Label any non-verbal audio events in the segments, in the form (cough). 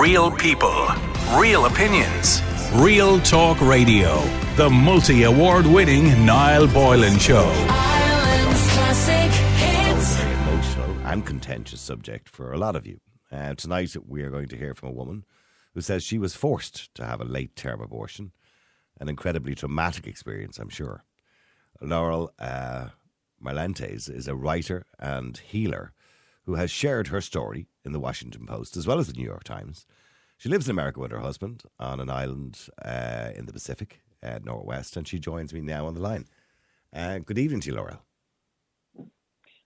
Real people, real opinions, real talk radio. The multi award winning Niall Boylan Show. Ireland's classic hits. very emotional and contentious subject for a lot of you. Uh, tonight, we are going to hear from a woman who says she was forced to have a late term abortion. An incredibly traumatic experience, I'm sure. Laurel uh, Marlantes is a writer and healer who has shared her story in the Washington Post as well as the New York Times. She lives in America with her husband on an island uh, in the Pacific, uh, Northwest, and she joins me now on the line. Uh, good evening to you, Laurel.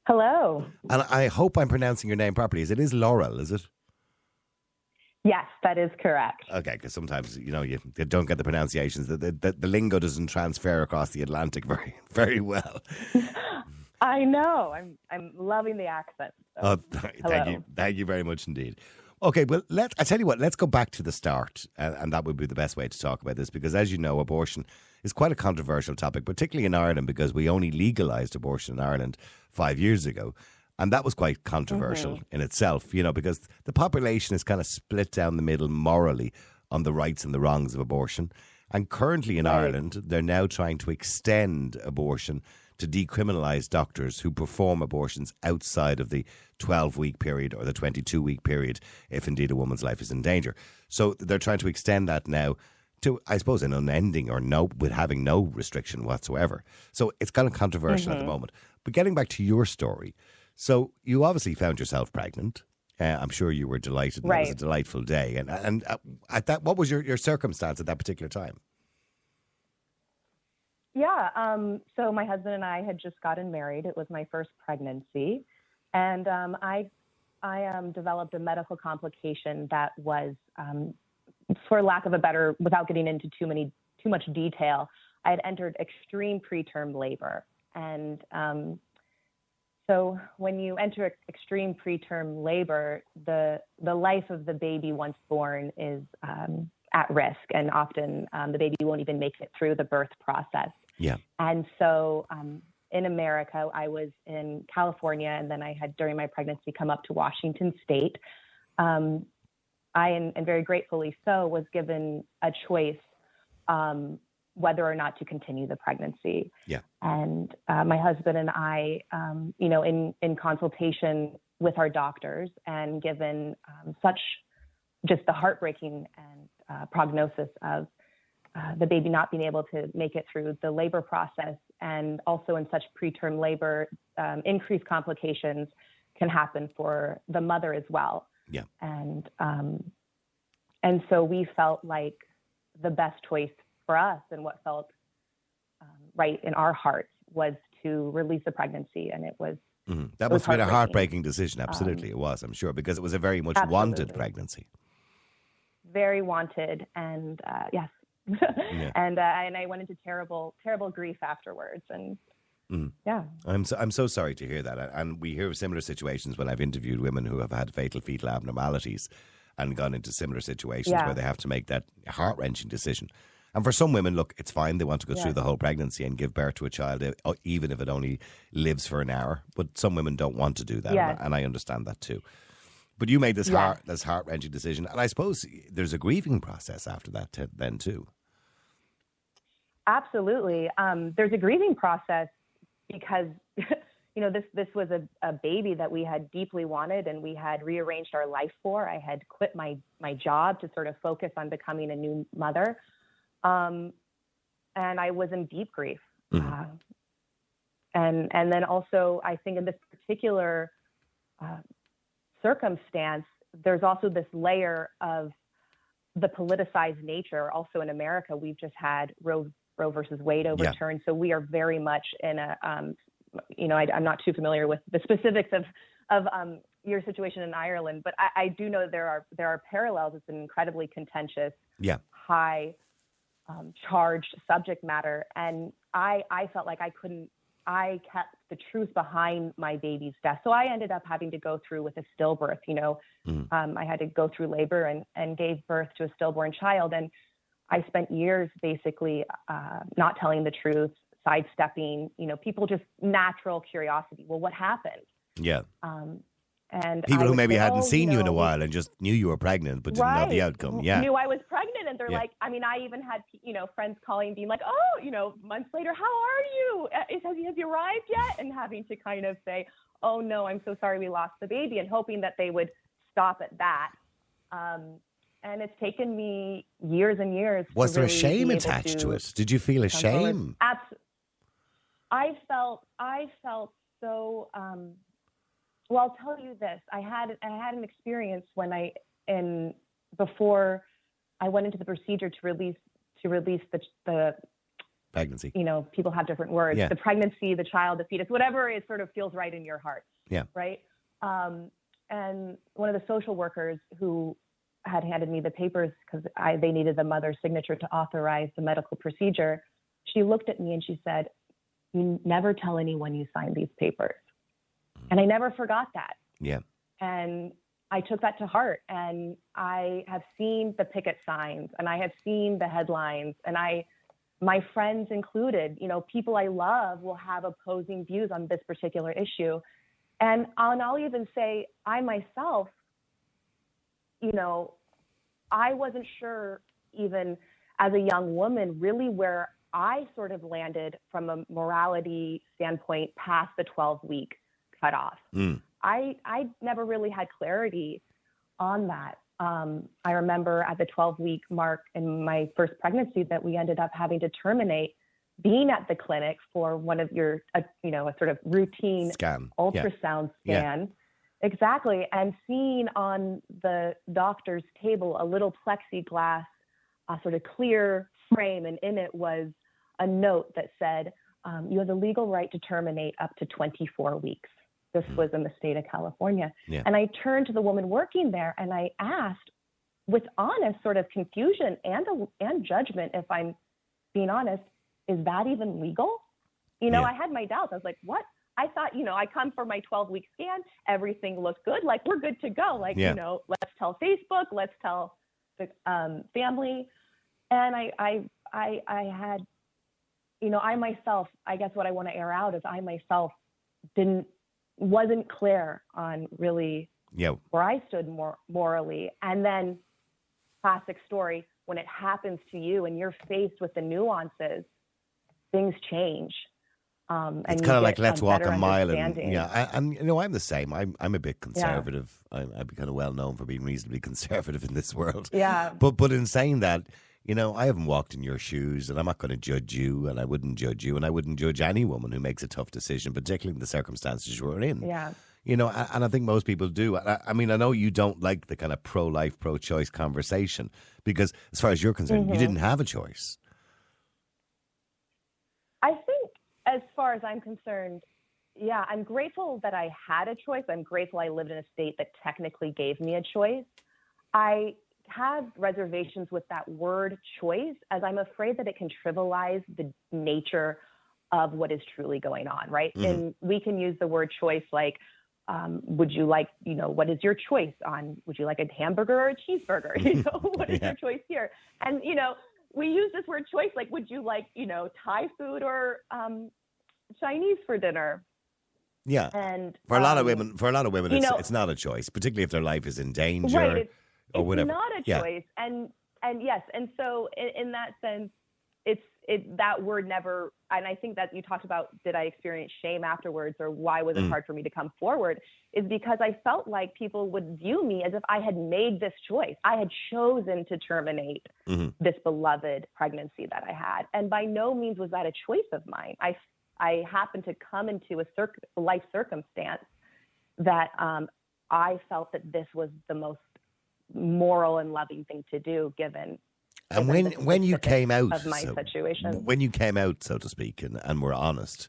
Hello. And I hope I'm pronouncing your name properly. Is it is Laurel, is it? Yes, that is correct. Okay, because sometimes you know you, you don't get the pronunciations. The, the, the, the lingo doesn't transfer across the Atlantic (laughs) very very well. I know. I'm I'm loving the accent. so- Oh, th- (laughs) thank Hello. you, thank you very much indeed. Okay, well, let I tell you what. Let's go back to the start, and, and that would be the best way to talk about this because, as you know, abortion is quite a controversial topic, particularly in Ireland, because we only legalised abortion in Ireland five years ago, and that was quite controversial mm-hmm. in itself. You know, because the population is kind of split down the middle morally on the rights and the wrongs of abortion, and currently in Ireland, they're now trying to extend abortion to decriminalise doctors who perform abortions outside of the 12 week period or the 22 week period if indeed a woman's life is in danger. So they're trying to extend that now to, I suppose, an unending or no, with having no restriction whatsoever. So it's kind of controversial at the mm-hmm. moment. But getting back to your story, so you obviously found yourself pregnant. Uh, I'm sure you were delighted. and It was a delightful day. And and uh, at that, what was your, your circumstance at that particular time? Yeah. Um, so my husband and I had just gotten married. It was my first pregnancy, and um, I I um, developed a medical complication that was, um, for lack of a better, without getting into too many too much detail, I had entered extreme preterm labor, and um, so when you enter extreme preterm labor, the the life of the baby once born is um, at risk, and often um, the baby won't even make it through the birth process. Yeah. And so um, in America, I was in California, and then I had during my pregnancy come up to Washington State. Um, I, and, and very gratefully so, was given a choice um, whether or not to continue the pregnancy. Yeah. And uh, my husband and I, um, you know, in in consultation with our doctors, and given um, such just the heartbreaking and uh, prognosis of uh, the baby not being able to make it through the labor process, and also in such preterm labor, um, increased complications can happen for the mother as well. Yeah. And um, and so we felt like the best choice for us and what felt um, right in our hearts was to release the pregnancy, and it was Mhm. That It was must have been a heartbreaking. decision. Absolutely, it was. I'm sure because it was a very much wanted pregnancy. very wanted, and uh, yes. (laughs) And uh, and I went into terrible terrible grief afterwards, and Mm. yeah. I'm so, I'm so sorry to hear that. And we hear of similar situations when I've interviewed women who have had fatal fetal abnormalities and gone into similar situations Yeah. where they have to make that heart wrenching decision. And for some women, look, it's fine. They want to go Yeah. through the whole pregnancy and give birth to a child, uh, even if it only lives for an hour. But some women don't want to do that, Yes. and, I understand that too. But you made this Yes. heart this heart wrenching decision, and I suppose there's a grieving process after that t- then too. Absolutely. Um, there's a grieving process because, (laughs) you know, this this was a, a baby that we had deeply wanted and we had rearranged our life for. I had quit my my job to sort of focus on becoming a new mother, um, and I was in deep grief. Mhm. Uh, and and then also, I think in this particular uh, circumstance, there's also this layer of the politicized nature. Also in America, we've just had Roe Roe versus Wade overturned, so we are very much in a, um, you know, I, I'm not too familiar with the specifics of of um, your situation in Ireland, but I, I do know there are there are parallels. It's an incredibly contentious, Yeah. high um, charged subject matter, and I I felt like I couldn't. I kept the truth behind my baby's death, so I ended up having to go through with a stillbirth. You know, Mhm. um, I had to go through labor and and gave birth to a stillborn child, and I spent years basically uh, not telling the truth, sidestepping. You know, people just natural curiosity. Well, what happened? Yeah. Um, and People who maybe say, hadn't "Oh, seen you in a while and just knew you were pregnant but didn't know the outcome. Yeah. Knew I was pregnant, and they're Yeah. like, I mean, I even had you know friends calling, being like, oh, you know, months later, how are you? Uh, Is, has, he, has he arrived yet? And having to kind of say, oh no, I'm so sorry, we lost the baby, and hoping that they would stop at that. Um, and it's taken me years and years. Was there a shame attached to to it? Did you feel a shame? Abs- I felt I felt so. Um, well, I'll tell you this. I had I had an experience when I in before I went into the procedure to release to release the the Pregnancy. you know people have different words Yeah. the pregnancy the child the fetus whatever it sort of feels right in your heart Yeah. right um, and one of the social workers who had handed me the papers because they needed the mother's signature to authorize the medical procedure she looked at me and she said you never tell anyone you signed these papers and i never forgot that Yeah. and I took that to heart. And I have seen the picket signs and I have seen the headlines and I, my friends included, you know, people I love will have opposing views on this particular issue. And I'll, and I'll even say, I myself, you know, I wasn't sure even as a young woman really where I sort of landed from a morality standpoint past the 12 week cutoff. Mm. I I never really had clarity on that. Um, I remember at the 12 week mark in my first pregnancy that we ended up having to terminate being at the clinic for one of your, uh, you know, a sort of routine Scan. Ultrasound Yeah. scan. Exactly. And seeing on the doctor's table a little plexiglass, uh, sort of clear frame, and in it was a note that said, um, You have the legal right to terminate up to 24 weeks. This was in the state of California. Yeah. And I turned to the woman working there and I asked, with honest sort of confusion and, and judgment, if I'm being honest, is that even legal? You know, Yeah. I had my doubts. I was like, what? I thought, you know, I come for my 12 week scan. Everything looked good. Like, we're good to go. Like, Yeah. you know, let's tell Facebook, let's tell the um, family. And I, I, I, I had, you know, I myself, I guess what I want to air out is I myself didn't, wasn't clear on really Yeah. where I stood more morally. And then, classic story, when it happens to you and you're faced with the nuances, things change. Um, and It's kind of like let's walk a mile, and yeah, and you know I'm the same. I'm I'm a bit conservative. I'm, I'm kind of well known for being reasonably (laughs) conservative in this world. Yeah. But but in saying that, you know, I haven't walked in your shoes, and I'm not going to judge you, and I wouldn't judge you, and I wouldn't judge any woman who makes a tough decision, particularly in the circumstances you're in. Yeah. You know, and I think most people do. I, mean, I know you don't like the kind of pro-life, pro-choice conversation because, as far as you're concerned, Mm-hmm. you didn't have a choice. I think, as far as I'm concerned, yeah, I'm grateful that I had a choice. I'm grateful I lived in a state that technically gave me a choice. I have reservations with that word choice, as I'm afraid that it can trivialize the nature of what is truly going on, right? Mhm. And we can use the word choice like, um, would you like, you know, what is your choice on, would you like a hamburger or a cheeseburger? (laughs) You know, (laughs) what is Yeah. your choice here? And, you know, we use this word choice like, would you like, you know, Thai food or um, Chinese for dinner? Yeah. And For a lot of um, women, for a lot of women, it's, know- it's not a choice, particularly if their life is in danger right, it's, or it's whatever. not a Yeah. choice. And and yes, and so in, in that sense, it's it that word never. And I think that you talked about did I experience shame afterwards, or why was it Mm. hard for me to come forward? Is because I felt like people would view me as if I had made this choice. I had chosen to terminate Mhm. this beloved pregnancy that I had, and by no means was that a choice of mine. I I happened to come into a circ- life circumstance that um, I felt that this was the most moral and loving thing to do given And when when you came out of my so- situation. when you came out, so to speak, and, and were honest,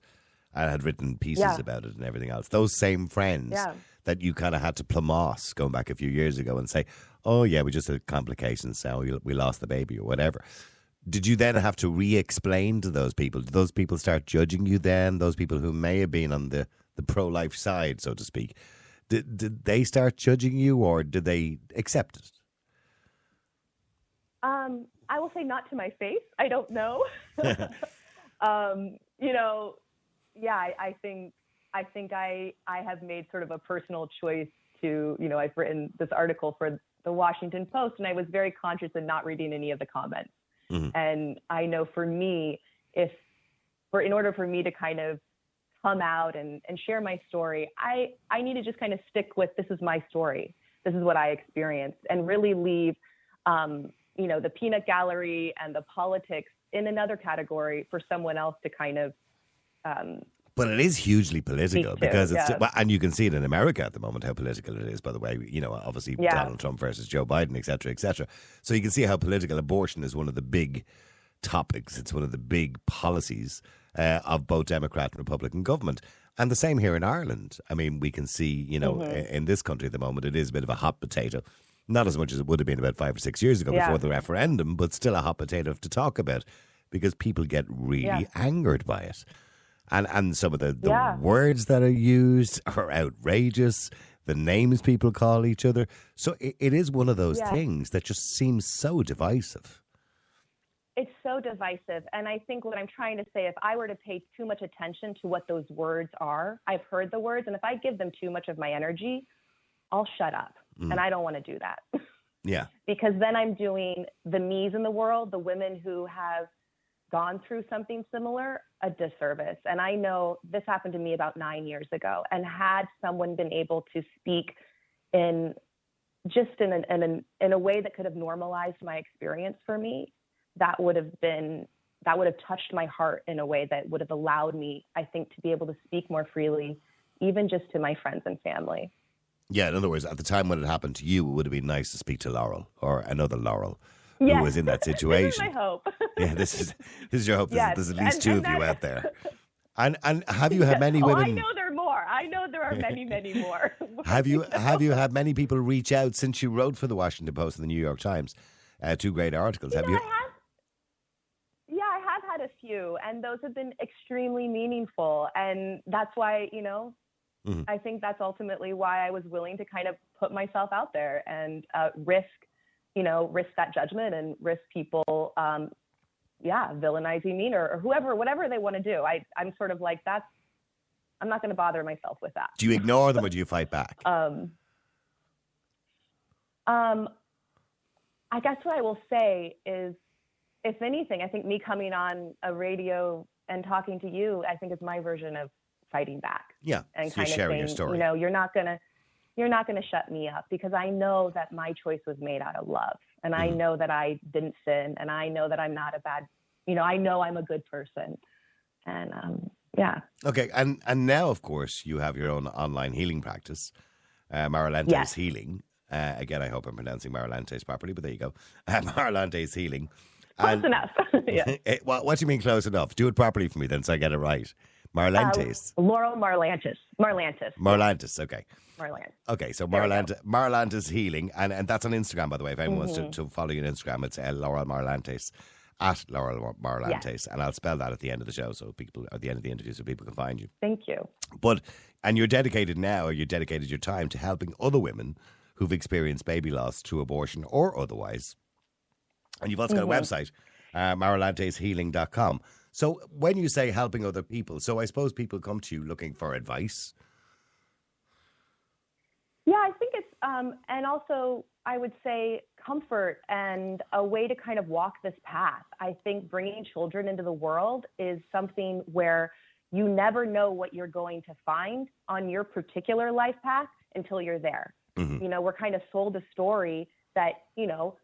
and had written pieces Yeah. about it and everything else, those same friends Yeah. that you kind of had to plumos going back a few years ago and say, "Oh yeah, we just had complications, so we, we lost the baby or whatever." Did you then have to re-explain to those people? Did those people start judging you then? Those people who may have been on the, the pro-life side, so to speak, did did they start judging you, or did they accept it? Um, I will say not to my face. I don't know. (laughs) um, you know, yeah, I, I think I think I I have made sort of a personal choice to, you know, I've written this article for the Washington Post and I was very conscious in not reading any of the comments. Mhm. And I know for me, if for in order for me to kind of come out and, and share my story, I, I need to just kind of stick with this is my story. This is what I experienced and really leave um, you know, the peanut gallery and the politics in another category for someone else to kind of um, But it is hugely political too, because it's, yeah. well, and you can see it in America at the moment how political it is. By the way, you know, obviously Yeah. Donald Trump versus Joe Biden, et cetera, et cetera. So you can see how political abortion is one of the big topics. It's one of the big policies uh, of both Democrat and Republican government. And the same here in Ireland. I mean, we can see, you know, Mm-hmm. in this country at the moment, it is a bit of a hot potato. Not as much as it would have been about five or six years ago Yeah. before the referendum, but still a hot potato to talk about because people get really Yeah. angered by it. And and some of the, the Yeah. words that are used (laughs) are outrageous. The names people call each other. So it, it is one of those things that just seems so divisive. It's so divisive. And I think what I'm trying to say, if I were to pay too much attention to what those words are, I've heard the words, and if I give them too much of my energy, I'll shut up. Mm. And I don't want to do that (laughs) Yeah. because then I'm doing the me's in the world, the women who have gone through something similar, a disservice. And I know this happened to me about nine years ago. And had someone been able to speak in just in, an, in, an, in a way that could have normalized my experience for me, that would have been that would have touched my heart in a way that would have allowed me, I think, to be able to speak more freely, even just to my friends and family. Yeah, in other words, at the time when it happened to you, it would have been nice to speak to Laurel or another Laurel who Yes. was in that (laughs) This is situation. my hope. (laughs) yeah, this is this is your hope. There's, Yes, there's at least and- two and of you out there. And and have you (laughs) had many oh, women? I know there are more. I know there are many, many more. Have you have you had many people reach out since you wrote for the Washington Post and the New York Times? Uh, two great articles. have know, you? I have, yeah, I have had a few, and those have been extremely meaningful, and that's why you know, Mhm. I think that's ultimately why I was willing to kind of put myself out there and uh, risk, you know, risk that judgment and risk people, um, yeah, villainizing me or, or whoever, whatever they want to do. I, I'm sort of like that's. I'm not going to bother myself with that. Do you ignore them or do you fight back? (laughs) Um, um, I guess what I will say is, if anything, I think me coming on a radio and talking to you, I think is my version of fighting back Yeah, and so kind of sharing saying, your story. you know, you're not gonna, you're not gonna shut me up because I know that my choice was made out of love, and I Mhm. know that I didn't sin, and I know that I'm not a bad, you know, I know I'm a good person, and um, yeah, Okay, and and now of course you have your own online healing practice, uh, Marilantes Yes. Healing. Uh, again, I hope I'm pronouncing Marilantes properly, but there you go. (laughs) Uh, Marilantes Healing. Close And- enough. (laughs) yeah. (laughs) Eh, what, what do you mean close enough? Do it properly for me then, so I get it right. Marilantes. Uh, Laurel Marlantis. Marlantis. Marlantes. Okay. Marlantis. Okay, so There we go. Marlant- Marlantes Healing, and, and that's on Instagram, by the way. If anyone Mm-hmm. wants to, to follow you on Instagram, it's uh, Laurel Marlantes, at Laurel Mar- Marlantes, and I'll spell that at the end of the show, so people at the end of the interview, so people can find you. Thank you. But and you're dedicated now, or you dedicated your time to helping other women who've experienced baby loss through abortion or otherwise. And you've also got a website, uh, maralanteshealing.com. So when you say helping other people, so I suppose people come to you looking for advice. Yeah, I think it's, um, and also I would say comfort and a way to kind of walk this path. I think bringing children into the world is something where you never know what you're going to find on your particular life path until you're there. Mhm. You know, we're kind of sold a story that, you know,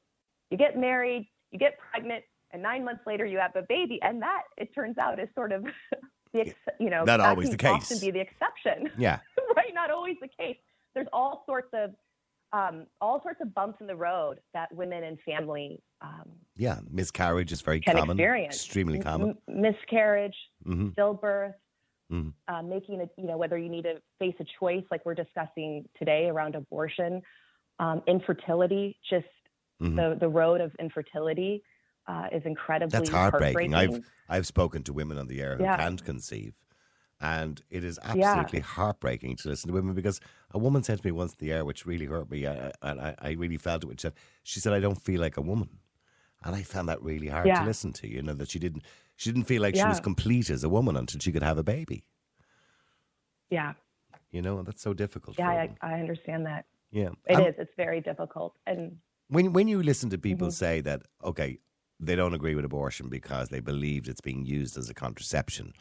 you get married, you get pregnant, and nine months later you have a baby. And that, it turns out, is sort of (laughs) the, ex- you know, Not that always the case. often be the exception. (laughs) Yeah. right? Not always the case. There's all sorts of um, all sorts of bumps in the road that women and family um, Yeah. Miscarriage is very common. experience. Extremely common. M- miscarriage, hmm stillbirth, Mhm. uh, making a you know whether you need to face a choice like we're discussing today around abortion, um, infertility, just Mhm. the the road of infertility uh, is incredibly That's heartbreaking. I've. I've spoken to women on the air who Yeah. can't conceive. And it is Yeah. absolutely heartbreaking to listen to women because a woman said to me once in the air, which really hurt me, and I, I really felt it. Which said, she said, "I don't feel like a woman," and I found that really hard Yeah. to listen to. You know that she didn't, she didn't feel like she was complete as a woman until she could have a baby. yeah. You know, and that's so difficult. Yeah, I. I understand that. yeah. It Um, is. It's very difficult. And When when you listen to people Mhm. say that, okay, they don't agree with abortion because they believe it's being used as a contraception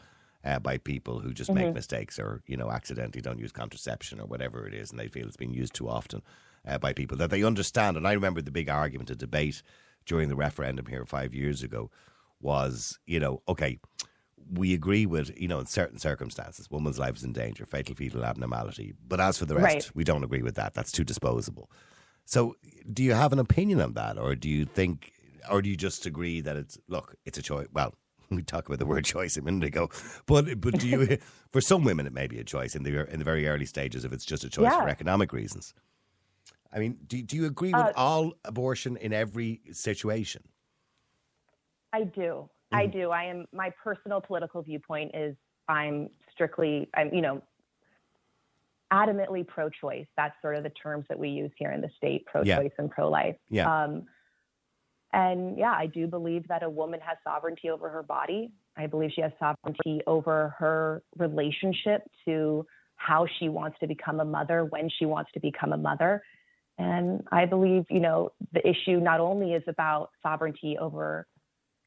uh, by people who just make Mhm. mistakes or you know accidentally don't use contraception or whatever it is, and they feel it's being used too often uh, by people that they understand. And I remember the big argument, a debate during the referendum here five years ago was, you know, okay. We agree with, you know, in certain circumstances, woman's life is in danger, fatal fetal abnormality. But as for the rest, Right. we don't agree with that. That's too disposable. So, do you have an opinion on that, or do you think, or do you just agree that it's look, it's a choice? Well, (laughs) we talked about the word choice a minute ago, but but do you, (laughs) (laughs) for some women, it may be a choice in the in the very early stages if it's just a choice Yeah. for economic reasons. I mean, do do you agree with Uh, all abortion in every situation? I do. I do. I am my personal political viewpoint is I'm strictly I'm you know adamantly pro-choice. That's sort of the terms that we use here in the state, pro-choice and pro-life. Yeah. Um, and yeah, I do believe that a woman has sovereignty over her body. I believe she has sovereignty over her relationship to how she wants to become a mother, when she wants to become a mother. And I believe, you know, the issue not only is about sovereignty over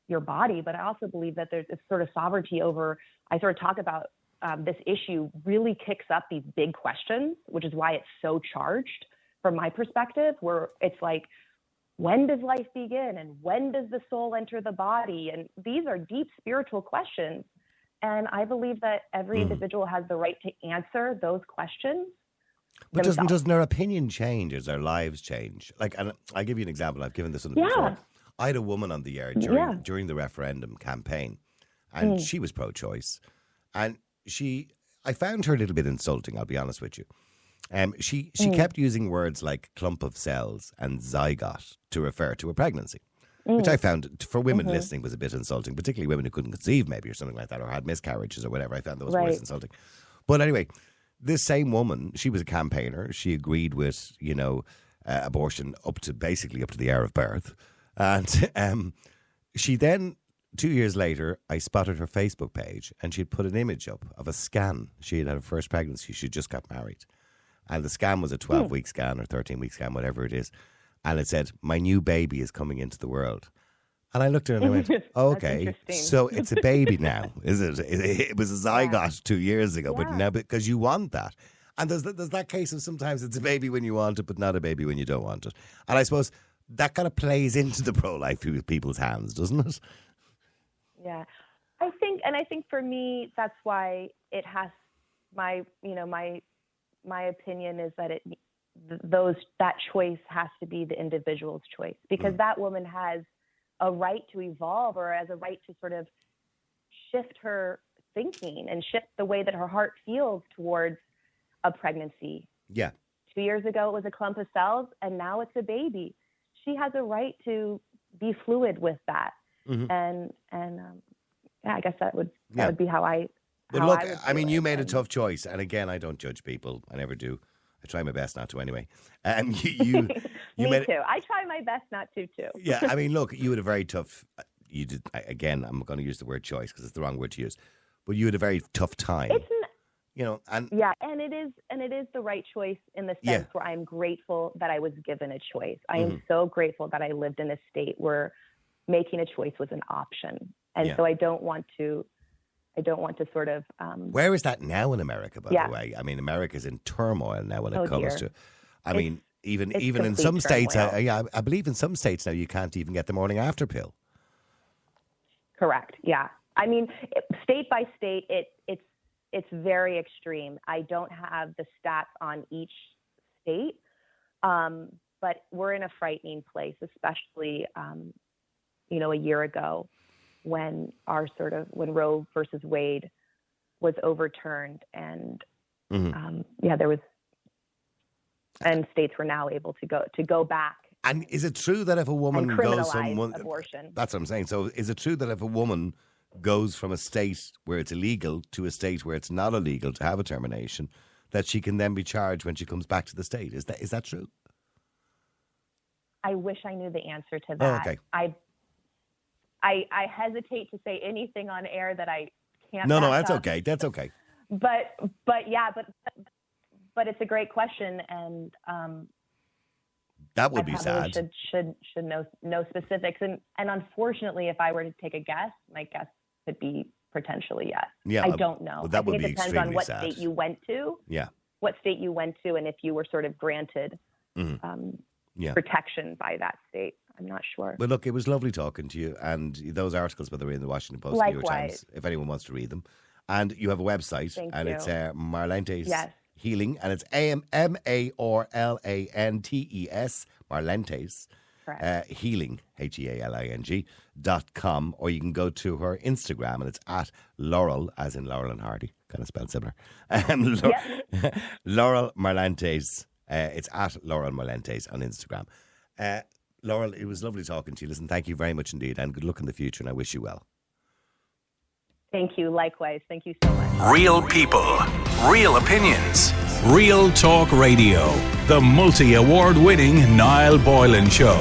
your body, but I also believe that there's sort of sovereignty over, I sort of talk about um, this issue really kicks up these big questions, which is why it's so charged from my perspective, where it's like, when does life begin and when does the soul enter the body? And these are deep spiritual questions. And I believe that every Mm. individual has the right to answer those questions. But doesn't themselves. doesn't their opinion change as their lives change? Like, and I'll give you an example. I've given this one Yeah. before. I had a woman on the air during Yeah. during the referendum campaign, and Mm. she was pro-choice, and she I found her a little bit insulting. I'll be honest with you. Um, she she Mm. kept using words like clump of cells and zygote to refer to a pregnancy, which I Mm. found for women Mhm. listening was a bit insulting, particularly women who couldn't conceive, maybe or something like that, or had miscarriages or whatever. I found those words insulting. But anyway, this same woman, she was a campaigner. She agreed with you know uh, abortion up to basically up to the hour of birth, and (laughs) um, she then two years later, I spotted her Facebook page, and she'd put an image up of a scan. She had had her first pregnancy. She just got married, and the scan was a twelve hmm. week scan or thirteen week scan, whatever it is, and it said, "My new baby is coming into the world." And I looked at her and I went, (laughs) "Okay, so it's a baby (laughs) now, is it? It, it was a zygote two years ago, but now because you want that." And there's, there's that case of sometimes it's a baby when you want it, but not a baby when you don't want it. And I suppose that kind of plays (laughs) into the pro life people's hands, doesn't it? Yeah. I think and I think for me that's why it has my you know my my opinion is that it those that choice has to be the individual's choice because mm. that woman has a right to evolve or has a right to sort of shift her thinking and shift the way that her heart feels towards a pregnancy. Yeah. 2 years ago it was a clump of cells and now it's a baby. She has a right to be fluid with that Mhm. and and um, yeah, I guess that would that Yeah. would be how I. But how look, I, I, mean, you made a tough choice, and again, I don't judge people. I never do. I try my best not to, anyway. Um, (laughs) you, you, (laughs) you Me too. I try my best not to too. yeah. I mean, look, (laughs) you had a very tough. You did I- again. I'm going to use the word choice because it's the wrong word to use. But you had a very tough time, It's you know. And yeah, and it is and it is the right choice in the sense Yeah. where I'm grateful that I was given a choice. I am Mhm. so grateful that I lived in a state where making a choice was an option, and Yeah. so I don't want to. I don't want to sort of. Um, where is that now in America? By Yeah. the way, I mean, America's in turmoil now when it Oh, comes dear. to. I It's- mean, even even in some states, I, turmoil. yeah, I believe in some states now you can't even get the morning after pill. Correct. Yeah. I mean, it, state by state, it it's it's very extreme. I don't have the stats on each state, um, but we're in a frightening place, especially um, you know a year ago when our sort of when Roe versus Wade was overturned, and Mhm. um, yeah, there was, and states were now able to go to go back And is it true that if a woman goes criminalize from one, abortion. That's what I'm saying. So is it true that if a woman goes from a state where it's illegal to a state where it's not illegal to have a termination, that she can then be charged when she comes back to the state? Is that is that true? I wish I knew the answer to Oh, that. okay. I, I I hesitate to say anything on air that I can't. No, no, that's up. okay. That's okay. But but yeah, but but it's a great question, and um, That would I be sad. should should should know know specifics. And and unfortunately, if I were to take a guess, my guess could be potentially yes. Yeah, I uh, don't know. well, that I would it be depends on what sad. state you went to, Yeah. what state you went to, and if you were sort of granted Mhm. um, Yeah. protection by that state. I'm not sure. But look, it was lovely talking to you. And those articles, by the way, in the Washington Post, New York Times, if anyone wants to read them. And you have a website, Thank and you. it's uh, Marlantes Yes. Healing, and it's M M A R L A N T E S, Marlantes uh, Healing, H E A L I N G, dot com, or you can go to her Instagram, and it's at Laurel, as in Laurel and Hardy, kind of spelled similar. (laughs) Um, Lau- (laughs) Laurel Marlantes. Uh, it's at Laurel Marlantes on Instagram. Uh, Laurel, it was lovely talking to you. Listen, thank you very much indeed, and good luck in the future, and I wish you well. Thank you. Likewise. Thank you so much. Real people, real opinions, real talk radio. The multi award winning Niall Boylan Show.